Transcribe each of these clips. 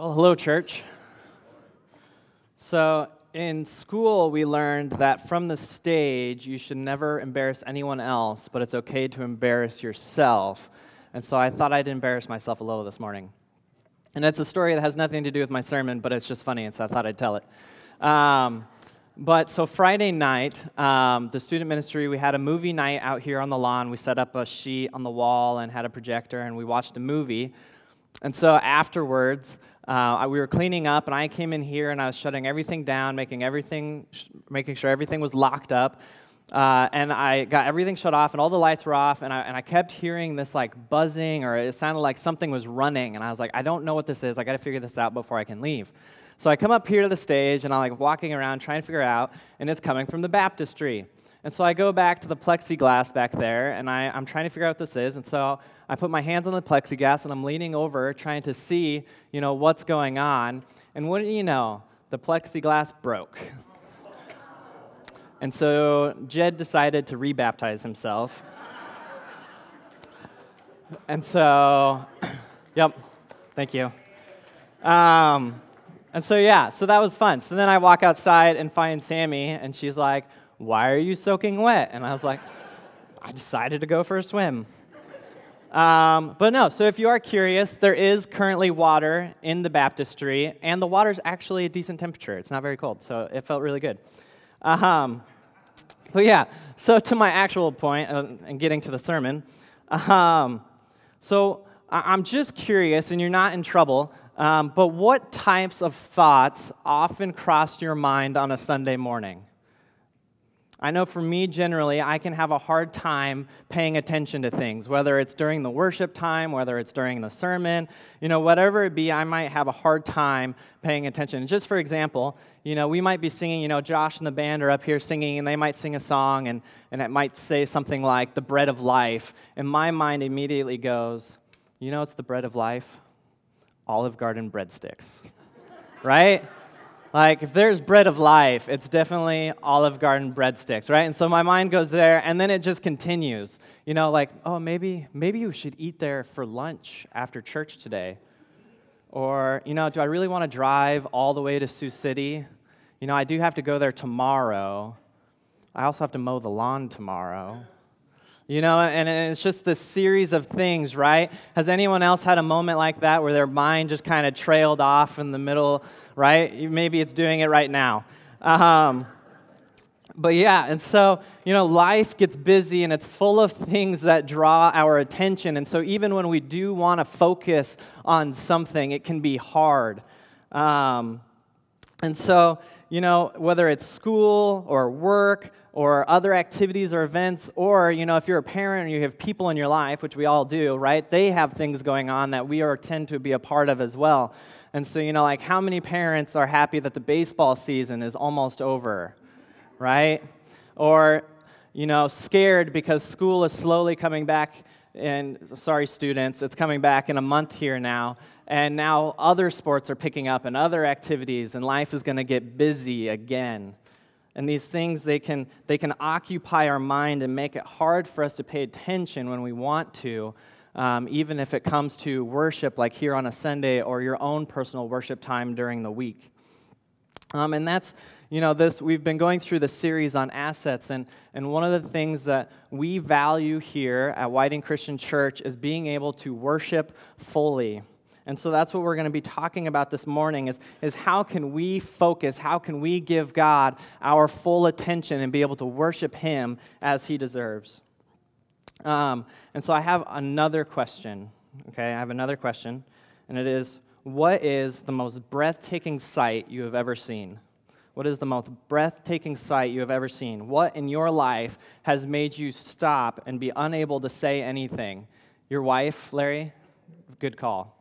Well, hello, church. So, in school, we learned that from the stage, you should never embarrass anyone else, but it's okay to embarrass yourself. And so I thought I'd embarrass myself a little this morning. And it's a story that has nothing to do with my sermon, but it's just funny, and so I thought I'd tell it. Um, but so Friday night, um, the student ministry, we had a movie night out here on the lawn. We set up a sheet on the wall and had a projector, and we watched a movie. And so afterwards, uh, we were cleaning up, and I came in here and I was shutting everything down, making everything, making sure everything was locked up. Uh, and I got everything shut off, and all the lights were off, and I, and I kept hearing this like buzzing, or it sounded like something was running. And I was like, I don't know what this is. I got to figure this out before I can leave. So I come up here to the stage, and I'm like walking around trying to figure it out, and it's coming from the baptistry. And so I go back to the plexiglass back there, and I, I'm trying to figure out what this is. And so I put my hands on the plexiglass, and I'm leaning over trying to see, you know, what's going on. And what do you know? The plexiglass broke. and so Jed decided to rebaptize himself. and so, yep, thank you. Um, and so, yeah, so that was fun. So then I walk outside and find Sammy, and she's like, why are you soaking wet? And I was like, I decided to go for a swim. Um, but no, so if you are curious, there is currently water in the baptistry, and the water is actually a decent temperature. It's not very cold, so it felt really good. Um, but yeah, so to my actual point, uh, and getting to the sermon, um, so I'm just curious, and you're not in trouble, um, but what types of thoughts often cross your mind on a Sunday morning? I know for me, generally, I can have a hard time paying attention to things, whether it's during the worship time, whether it's during the sermon, you know, whatever it be, I might have a hard time paying attention. just for example, you know, we might be singing, you know, Josh and the band are up here singing, and they might sing a song, and, and it might say something like, the bread of life. And my mind immediately goes, you know, it's the bread of life? Olive Garden breadsticks, right? Like, if there's bread of life, it's definitely Olive Garden breadsticks, right? And so my mind goes there, and then it just continues. You know, like, oh, maybe, maybe we should eat there for lunch after church today. Or, you know, do I really want to drive all the way to Sioux City? You know, I do have to go there tomorrow. I also have to mow the lawn tomorrow. You know, and it's just this series of things, right? Has anyone else had a moment like that where their mind just kind of trailed off in the middle, right? Maybe it's doing it right now. Um, but yeah, and so, you know, life gets busy and it's full of things that draw our attention. And so, even when we do want to focus on something, it can be hard. Um, and so, you know, whether it's school or work or other activities or events, or, you know, if you're a parent and you have people in your life, which we all do, right? They have things going on that we are tend to be a part of as well. And so, you know, like how many parents are happy that the baseball season is almost over, right? Or, you know, scared because school is slowly coming back and sorry students it's coming back in a month here now and now other sports are picking up and other activities and life is going to get busy again and these things they can they can occupy our mind and make it hard for us to pay attention when we want to um, even if it comes to worship like here on a sunday or your own personal worship time during the week. Um, and that's you know this we've been going through the series on assets and, and one of the things that we value here at whiting christian church is being able to worship fully and so that's what we're going to be talking about this morning is, is how can we focus how can we give god our full attention and be able to worship him as he deserves um, and so i have another question okay i have another question and it is what is the most breathtaking sight you have ever seen what is the most breathtaking sight you have ever seen? What in your life has made you stop and be unable to say anything? Your wife, Larry? Good call.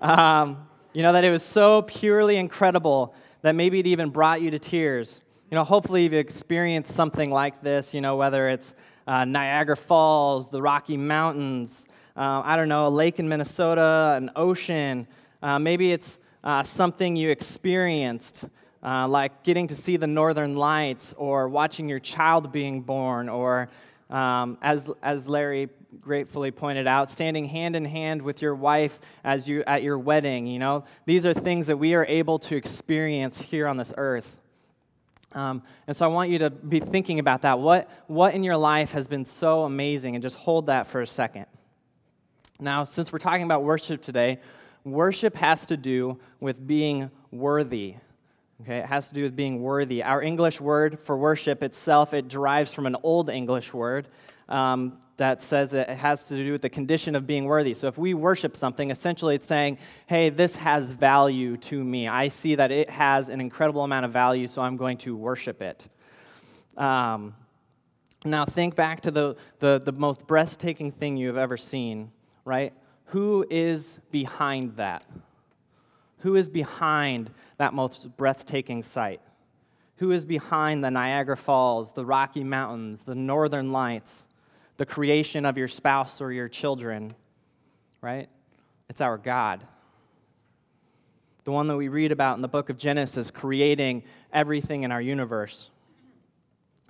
Um, you know, that it was so purely incredible that maybe it even brought you to tears. You know, hopefully you've experienced something like this, you know, whether it's uh, Niagara Falls, the Rocky Mountains, uh, I don't know, a lake in Minnesota, an ocean. Uh, maybe it's uh, something you experienced, uh, like getting to see the northern lights or watching your child being born, or um, as, as Larry gratefully pointed out, standing hand in hand with your wife as you at your wedding, you know, these are things that we are able to experience here on this earth. Um, and so I want you to be thinking about that. What, what in your life has been so amazing? And just hold that for a second. Now, since we're talking about worship today, worship has to do with being worthy. Okay, it has to do with being worthy. Our English word for worship itself, it derives from an old English word um, that says it has to do with the condition of being worthy. So if we worship something, essentially it's saying, hey, this has value to me. I see that it has an incredible amount of value, so I'm going to worship it. Um, now think back to the, the, the most breathtaking thing you have ever seen, right? Who is behind that? Who is behind that most breathtaking sight? Who is behind the Niagara Falls, the Rocky Mountains, the Northern Lights, the creation of your spouse or your children? Right? It's our God. The one that we read about in the book of Genesis, creating everything in our universe.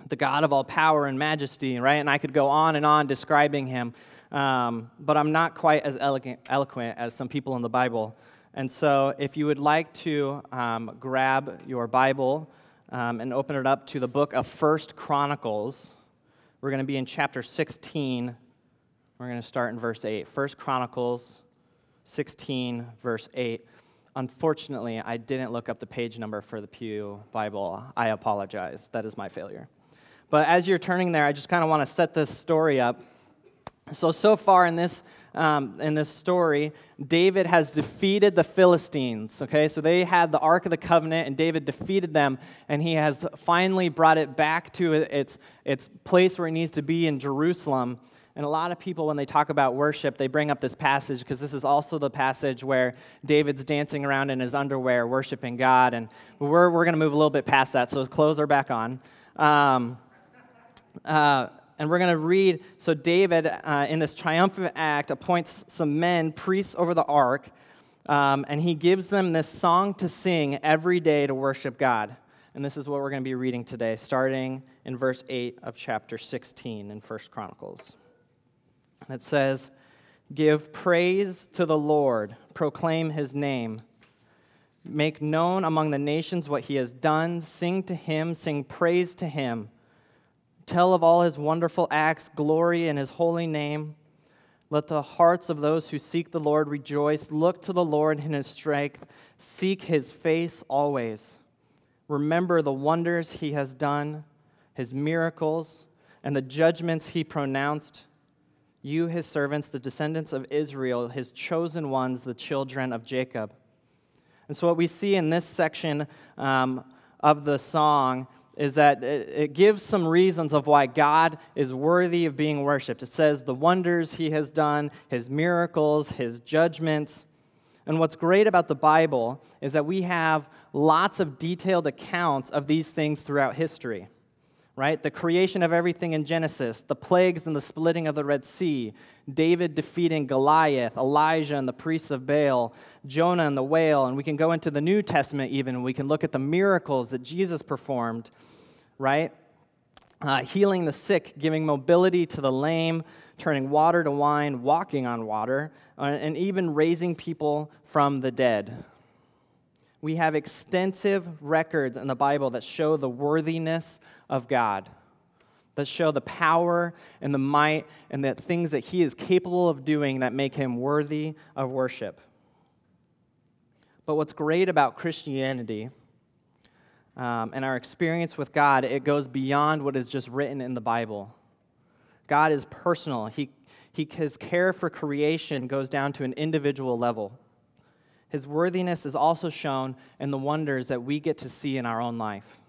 The God of all power and majesty, right? And I could go on and on describing him, um, but I'm not quite as elegant, eloquent as some people in the Bible. And so, if you would like to um, grab your Bible um, and open it up to the book of First Chronicles, we're going to be in chapter 16. We're going to start in verse 8. First Chronicles 16, verse 8. Unfortunately, I didn't look up the page number for the Pew Bible. I apologize. That is my failure. But as you're turning there, I just kind of want to set this story up. So, so far in this um, in this story, David has defeated the Philistines. Okay, so they had the Ark of the Covenant, and David defeated them, and he has finally brought it back to its, its place where it needs to be in Jerusalem. And a lot of people, when they talk about worship, they bring up this passage because this is also the passage where David's dancing around in his underwear, worshiping God. And we're, we're going to move a little bit past that, so his clothes are back on. Um, uh, and we're going to read. So, David, uh, in this triumphant act, appoints some men, priests over the ark, um, and he gives them this song to sing every day to worship God. And this is what we're going to be reading today, starting in verse 8 of chapter 16 in First Chronicles. It says, Give praise to the Lord, proclaim his name. Make known among the nations what he has done. Sing to him, sing praise to him. Tell of all his wonderful acts, glory in his holy name. Let the hearts of those who seek the Lord rejoice. Look to the Lord in his strength. Seek his face always. Remember the wonders he has done, his miracles, and the judgments he pronounced. You, his servants, the descendants of Israel, his chosen ones, the children of Jacob. And so, what we see in this section um, of the song is that it gives some reasons of why God is worthy of being worshiped. It says the wonders he has done, his miracles, his judgments. And what's great about the Bible is that we have lots of detailed accounts of these things throughout history right? The creation of everything in Genesis, the plagues and the splitting of the Red Sea, David defeating Goliath, Elijah and the priests of Baal, Jonah and the whale, and we can go into the New Testament even, and we can look at the miracles that Jesus performed, right? Uh, healing the sick, giving mobility to the lame, turning water to wine, walking on water, uh, and even raising people from the dead. We have extensive records in the Bible that show the worthiness of God, that show the power and the might and the things that He is capable of doing that make Him worthy of worship. But what's great about Christianity um, and our experience with God, it goes beyond what is just written in the Bible. God is personal. He, he, his care for creation goes down to an individual level. His worthiness is also shown in the wonders that we get to see in our own life.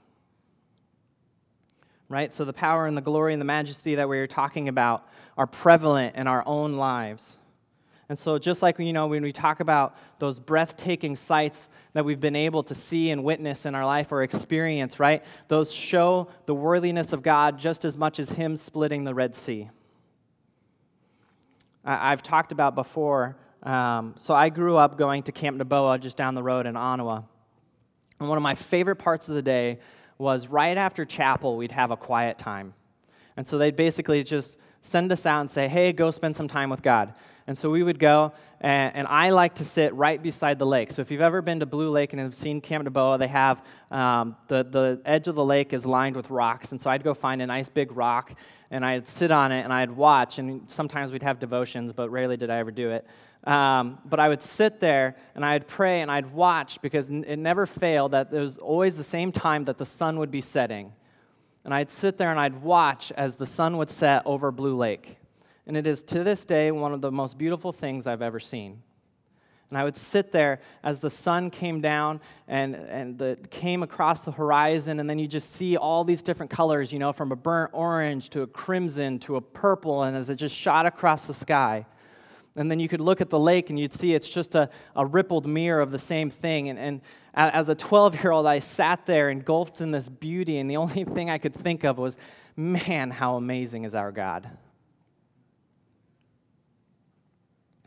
Right? So the power and the glory and the majesty that we are talking about are prevalent in our own lives. And so, just like you know, when we talk about those breathtaking sights that we've been able to see and witness in our life or experience, right? Those show the worthiness of God just as much as Him splitting the Red Sea. I've talked about before um, so I grew up going to Camp Naboa just down the road in Onawa. And one of my favorite parts of the day was right after chapel, we'd have a quiet time. And so they'd basically just send us out and say, hey, go spend some time with God. And so we would go, and, and, I like to sit right beside the lake. So if you've ever been to Blue Lake and have seen Camp Naboa, they have um, the, the edge of the lake is lined with rocks. And so I'd go find a nice big rock, and I'd sit on it, and I'd watch. And sometimes we'd have devotions, but rarely did I ever do it. Um, but I would sit there, and I'd pray, and I'd watch, because it never failed that there was always the same time that the sun would be setting. And I'd sit there and I'd watch as the sun would set over Blue Lake. And it is to this day one of the most beautiful things I've ever seen. And I would sit there as the sun came down and, and the, came across the horizon, and then you just see all these different colors, you know, from a burnt orange to a crimson to a purple, and as it just shot across the sky. And then you could look at the lake and you'd see it's just a, a rippled mirror of the same thing. And, and as a 12 year old, I sat there engulfed in this beauty, and the only thing I could think of was, man, how amazing is our God.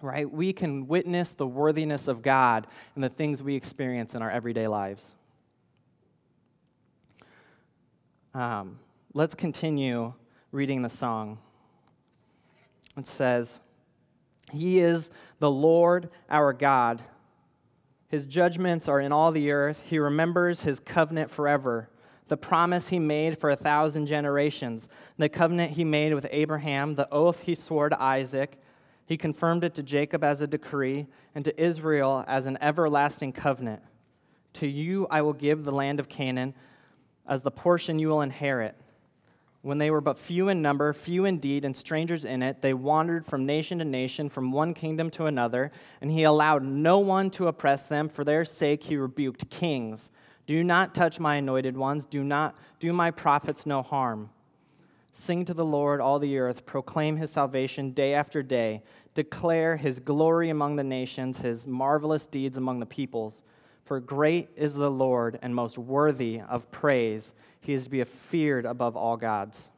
right? We can witness the worthiness of God in the things we experience in our everyday lives. Um, let's continue reading the song. It says, He is the Lord our God. His judgments are in all the earth. He remembers his covenant forever, the promise he made for a thousand generations, the covenant he made with Abraham, the oath he swore to Isaac he confirmed it to Jacob as a decree, and to Israel as an everlasting covenant. To you I will give the land of Canaan as the portion you will inherit. When they were but few in number, few indeed, and strangers in it, they wandered from nation to nation, from one kingdom to another, and he allowed no one to oppress them. For their sake he rebuked kings. Do not touch my anointed ones, do not do my prophets no harm. Sing to the Lord, all the earth. Proclaim his salvation day after day. Declare his glory among the nations, his marvelous deeds among the peoples. For great is the Lord and most worthy of praise. He is to be feared above all gods.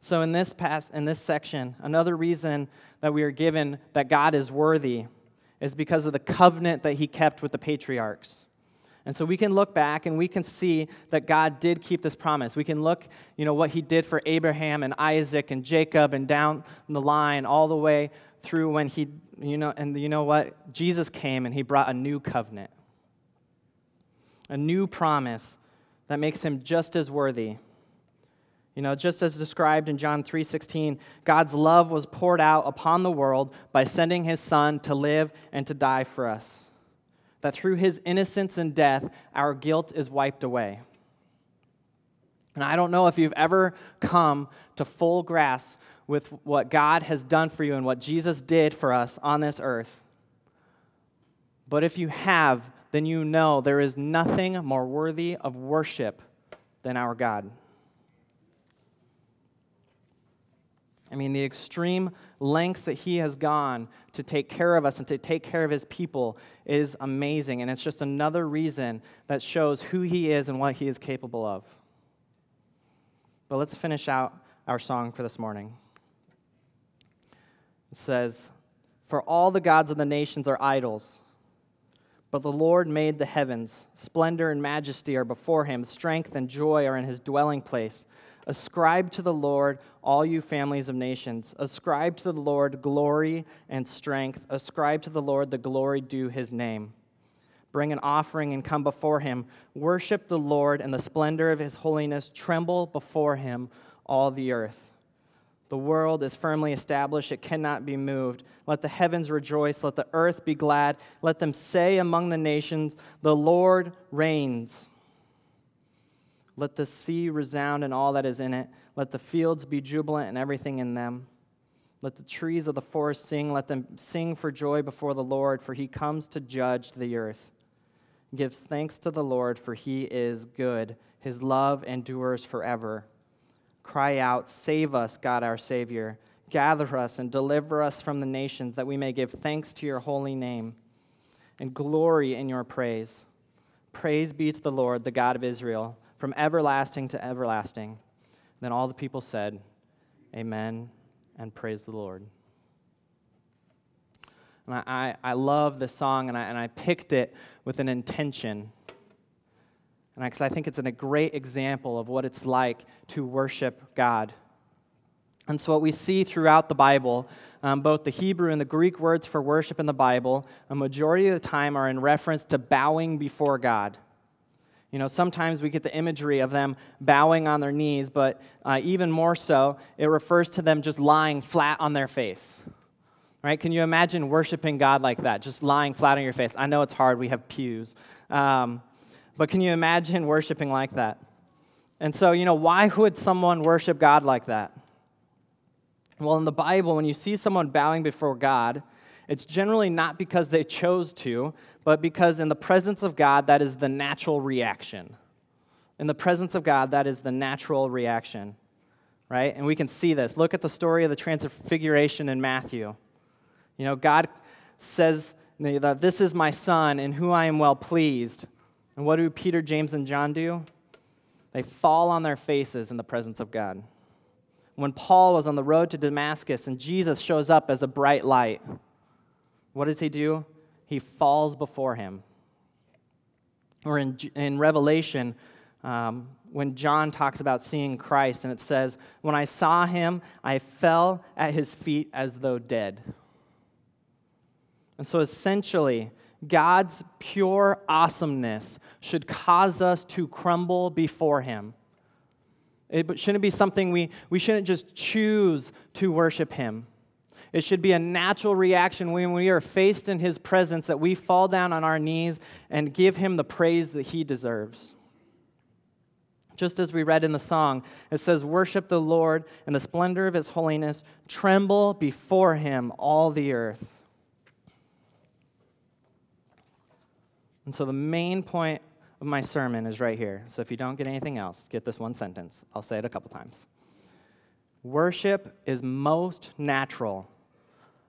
So, in this, past, in this section, another reason that we are given that God is worthy is because of the covenant that he kept with the patriarchs. And so we can look back and we can see that God did keep this promise. We can look, you know, what he did for Abraham and Isaac and Jacob and down the line all the way through when he, you know, and you know what? Jesus came and he brought a new covenant. A new promise that makes him just as worthy. You know, just as described in John 3:16, God's love was poured out upon the world by sending his son to live and to die for us that through his innocence and death, our guilt is wiped away. And I don't know if you've ever come to full grasp with what God has done for you and what Jesus did for us on this earth. But if you have, then you know there is nothing more worthy of worship than our God. I mean, the extreme lengths that he has gone to take care of us and to take care of his people is amazing. And it's just another reason that shows who he is and what he is capable of. But let's finish out our song for this morning. It says, For all the gods of the nations are idols, but the Lord made the heavens. Splendor and majesty are before him, strength and joy are in his dwelling place. Ascribe to the Lord, all you families of nations. Ascribe to the Lord glory and strength. Ascribe to the Lord the glory due his name. Bring an offering and come before him. Worship the Lord in the splendor of his holiness. Tremble before him, all the earth. The world is firmly established, it cannot be moved. Let the heavens rejoice, let the earth be glad. Let them say among the nations, The Lord reigns. Let the sea resound and all that is in it. Let the fields be jubilant and everything in them. Let the trees of the forest sing. Let them sing for joy before the Lord, for he comes to judge the earth. Give thanks to the Lord, for he is good. His love endures forever. Cry out, Save us, God our Savior. Gather us and deliver us from the nations, that we may give thanks to your holy name and glory in your praise. Praise be to the Lord, the God of Israel from everlasting to everlasting. Then all the people said, Amen, and praise the Lord. And I, I, love this song, and I, and I picked it with an intention. And because I, think it's a great example of what it's like to worship God. And so, what we see throughout the Bible, um, both the Hebrew and the Greek words for worship in the Bible, a majority of the time are in reference to bowing before God. You know, sometimes we get the imagery of them bowing on their knees, but uh, even more so, it refers to them just lying flat on their face. Right? Can you imagine worshiping God like that, just lying flat on your face? I know it's hard, we have pews. Um, but can you imagine worshiping like that? And so, you know, why would someone worship God like that? Well, in the Bible, when you see someone bowing before God, it's generally not because they chose to, but because in the presence of God, that is the natural reaction. In the presence of God, that is the natural reaction, right? And we can see this. Look at the story of the transfiguration in Matthew. You know, God says that this is my son in whom I am well pleased. And what do Peter, James, and John do? They fall on their faces in the presence of God when Paul was on the road to Damascus and Jesus shows up as a bright light, what does he do? He falls before him. Or in, in Revelation, um, when John talks about seeing Christ, and it says, When I saw him, I fell at his feet as though dead. And so essentially, God's pure awesomeness should cause us to crumble before him. It shouldn't be something we, we shouldn't just choose to worship Him. It should be a natural reaction when we are faced in His presence that we fall down on our knees and give Him the praise that He deserves. Just as we read in the song, it says, Worship the Lord in the splendor of His holiness, tremble before Him, all the earth. And so, the main point of my sermon is right here. So if you don't get anything else, get this one sentence. I'll say it a couple times. Worship is most natural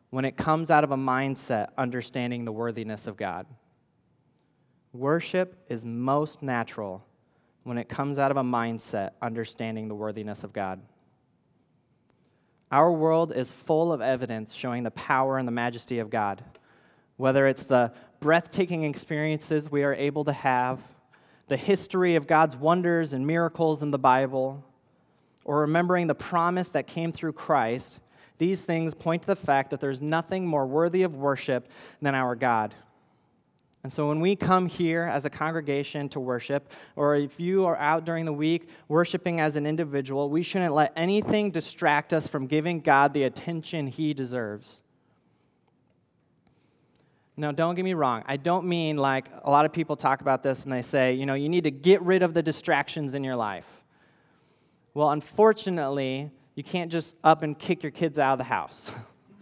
when it comes out of a mindset understanding the worthiness of God. Worship is most natural when it comes out of a mindset understanding the worthiness of God. Our world is full of evidence showing the power and the majesty of God. Whether it's the breathtaking experiences we are able to have, the history of God's wonders and miracles in the Bible, or remembering the promise that came through Christ, these things point to the fact that there's nothing more worthy of worship than our God. And so when we come here as a congregation to worship, or if you are out during the week worshiping as an individual, we shouldn't let anything distract us from giving God the attention he deserves. Now, don't get me wrong. I don't mean like a lot of people talk about this and they say, you know, you need to get rid of the distractions in your life. Well, unfortunately, you can't just up and kick your kids out of the house.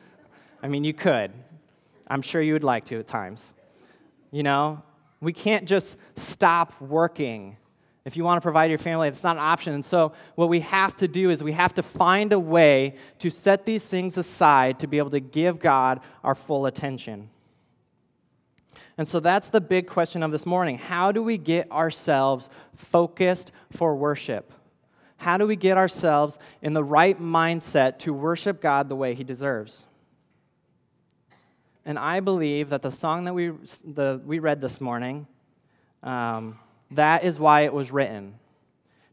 I mean, you could. I'm sure you would like to at times. You know, we can't just stop working. If you want to provide your family, it's not an option. And so, what we have to do is we have to find a way to set these things aside to be able to give God our full attention. And so that's the big question of this morning. How do we get ourselves focused for worship? How do we get ourselves in the right mindset to worship God the way He deserves? And I believe that the song that we, the, we read this morning, um, that is why it was written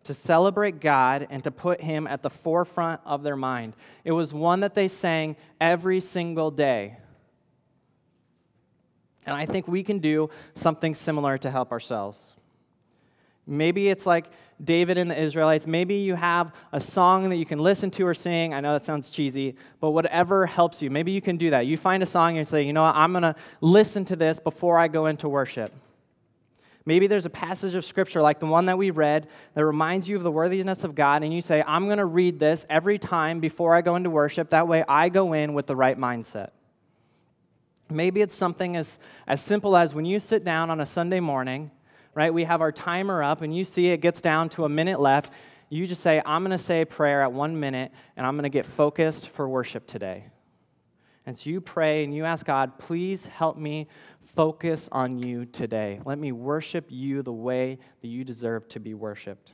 to celebrate God and to put Him at the forefront of their mind. It was one that they sang every single day. And I think we can do something similar to help ourselves. Maybe it's like David and the Israelites. Maybe you have a song that you can listen to or sing. I know that sounds cheesy, but whatever helps you. Maybe you can do that. You find a song and you say, you know what, I'm going to listen to this before I go into worship. Maybe there's a passage of scripture like the one that we read that reminds you of the worthiness of God, and you say, I'm going to read this every time before I go into worship. That way I go in with the right mindset. Maybe it's something as, as simple as when you sit down on a Sunday morning, right? We have our timer up and you see it gets down to a minute left. You just say, I'm going to say a prayer at one minute and I'm going to get focused for worship today. And so you pray and you ask God, please help me focus on you today. Let me worship you the way that you deserve to be worshiped.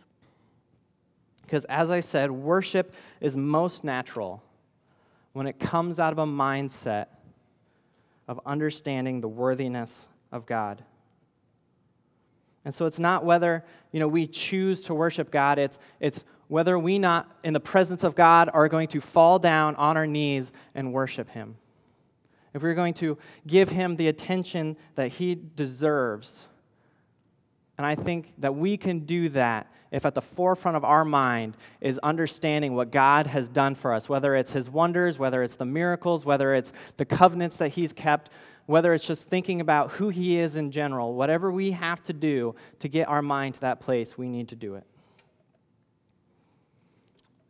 Because as I said, worship is most natural when it comes out of a mindset of understanding the worthiness of God. And so it's not whether, you know, we choose to worship God, it's, it's whether we not, in the presence of God, are going to fall down on our knees and worship Him. If we're going to give Him the attention that He deserves. And I think that we can do that if at the forefront of our mind is understanding what God has done for us, whether it's His wonders, whether it's the miracles, whether it's the covenants that He's kept, whether it's just thinking about who He is in general, whatever we have to do to get our mind to that place, we need to do it.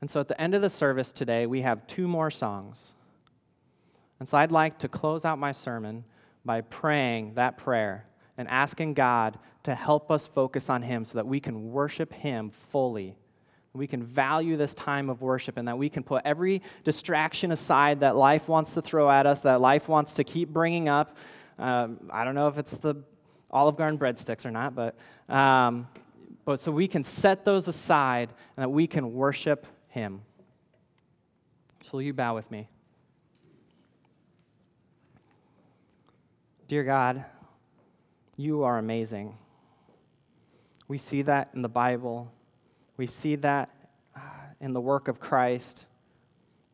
And so at the end of the service today, we have two more songs. And so I'd like to close out my sermon by praying that prayer and asking God to help us focus on Him so that we can worship Him fully. We can value this time of worship and that we can put every distraction aside that life wants to throw at us, that life wants to keep bringing up. Um, I don't know if it's the Olive Garden breadsticks or not, but, um, but so we can set those aside and that we can worship Him. So, will you bow with me? Dear God, you are amazing. We see that in the Bible. We see that uh, in the work of Christ.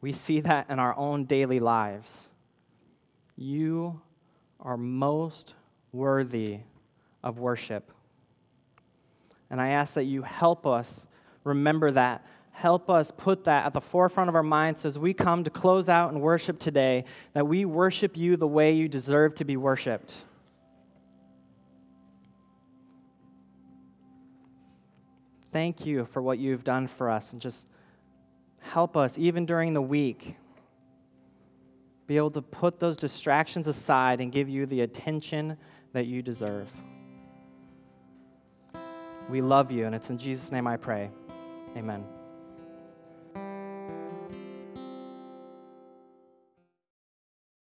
We see that in our own daily lives. You are most worthy of worship. And I ask that you help us remember that. Help us put that at the forefront of our minds as we come to close out and worship today, that we worship you the way you deserve to be worshiped. Thank you for what you've done for us and just help us, even during the week, be able to put those distractions aside and give you the attention that you deserve. We love you, and it's in Jesus' name I pray. Amen.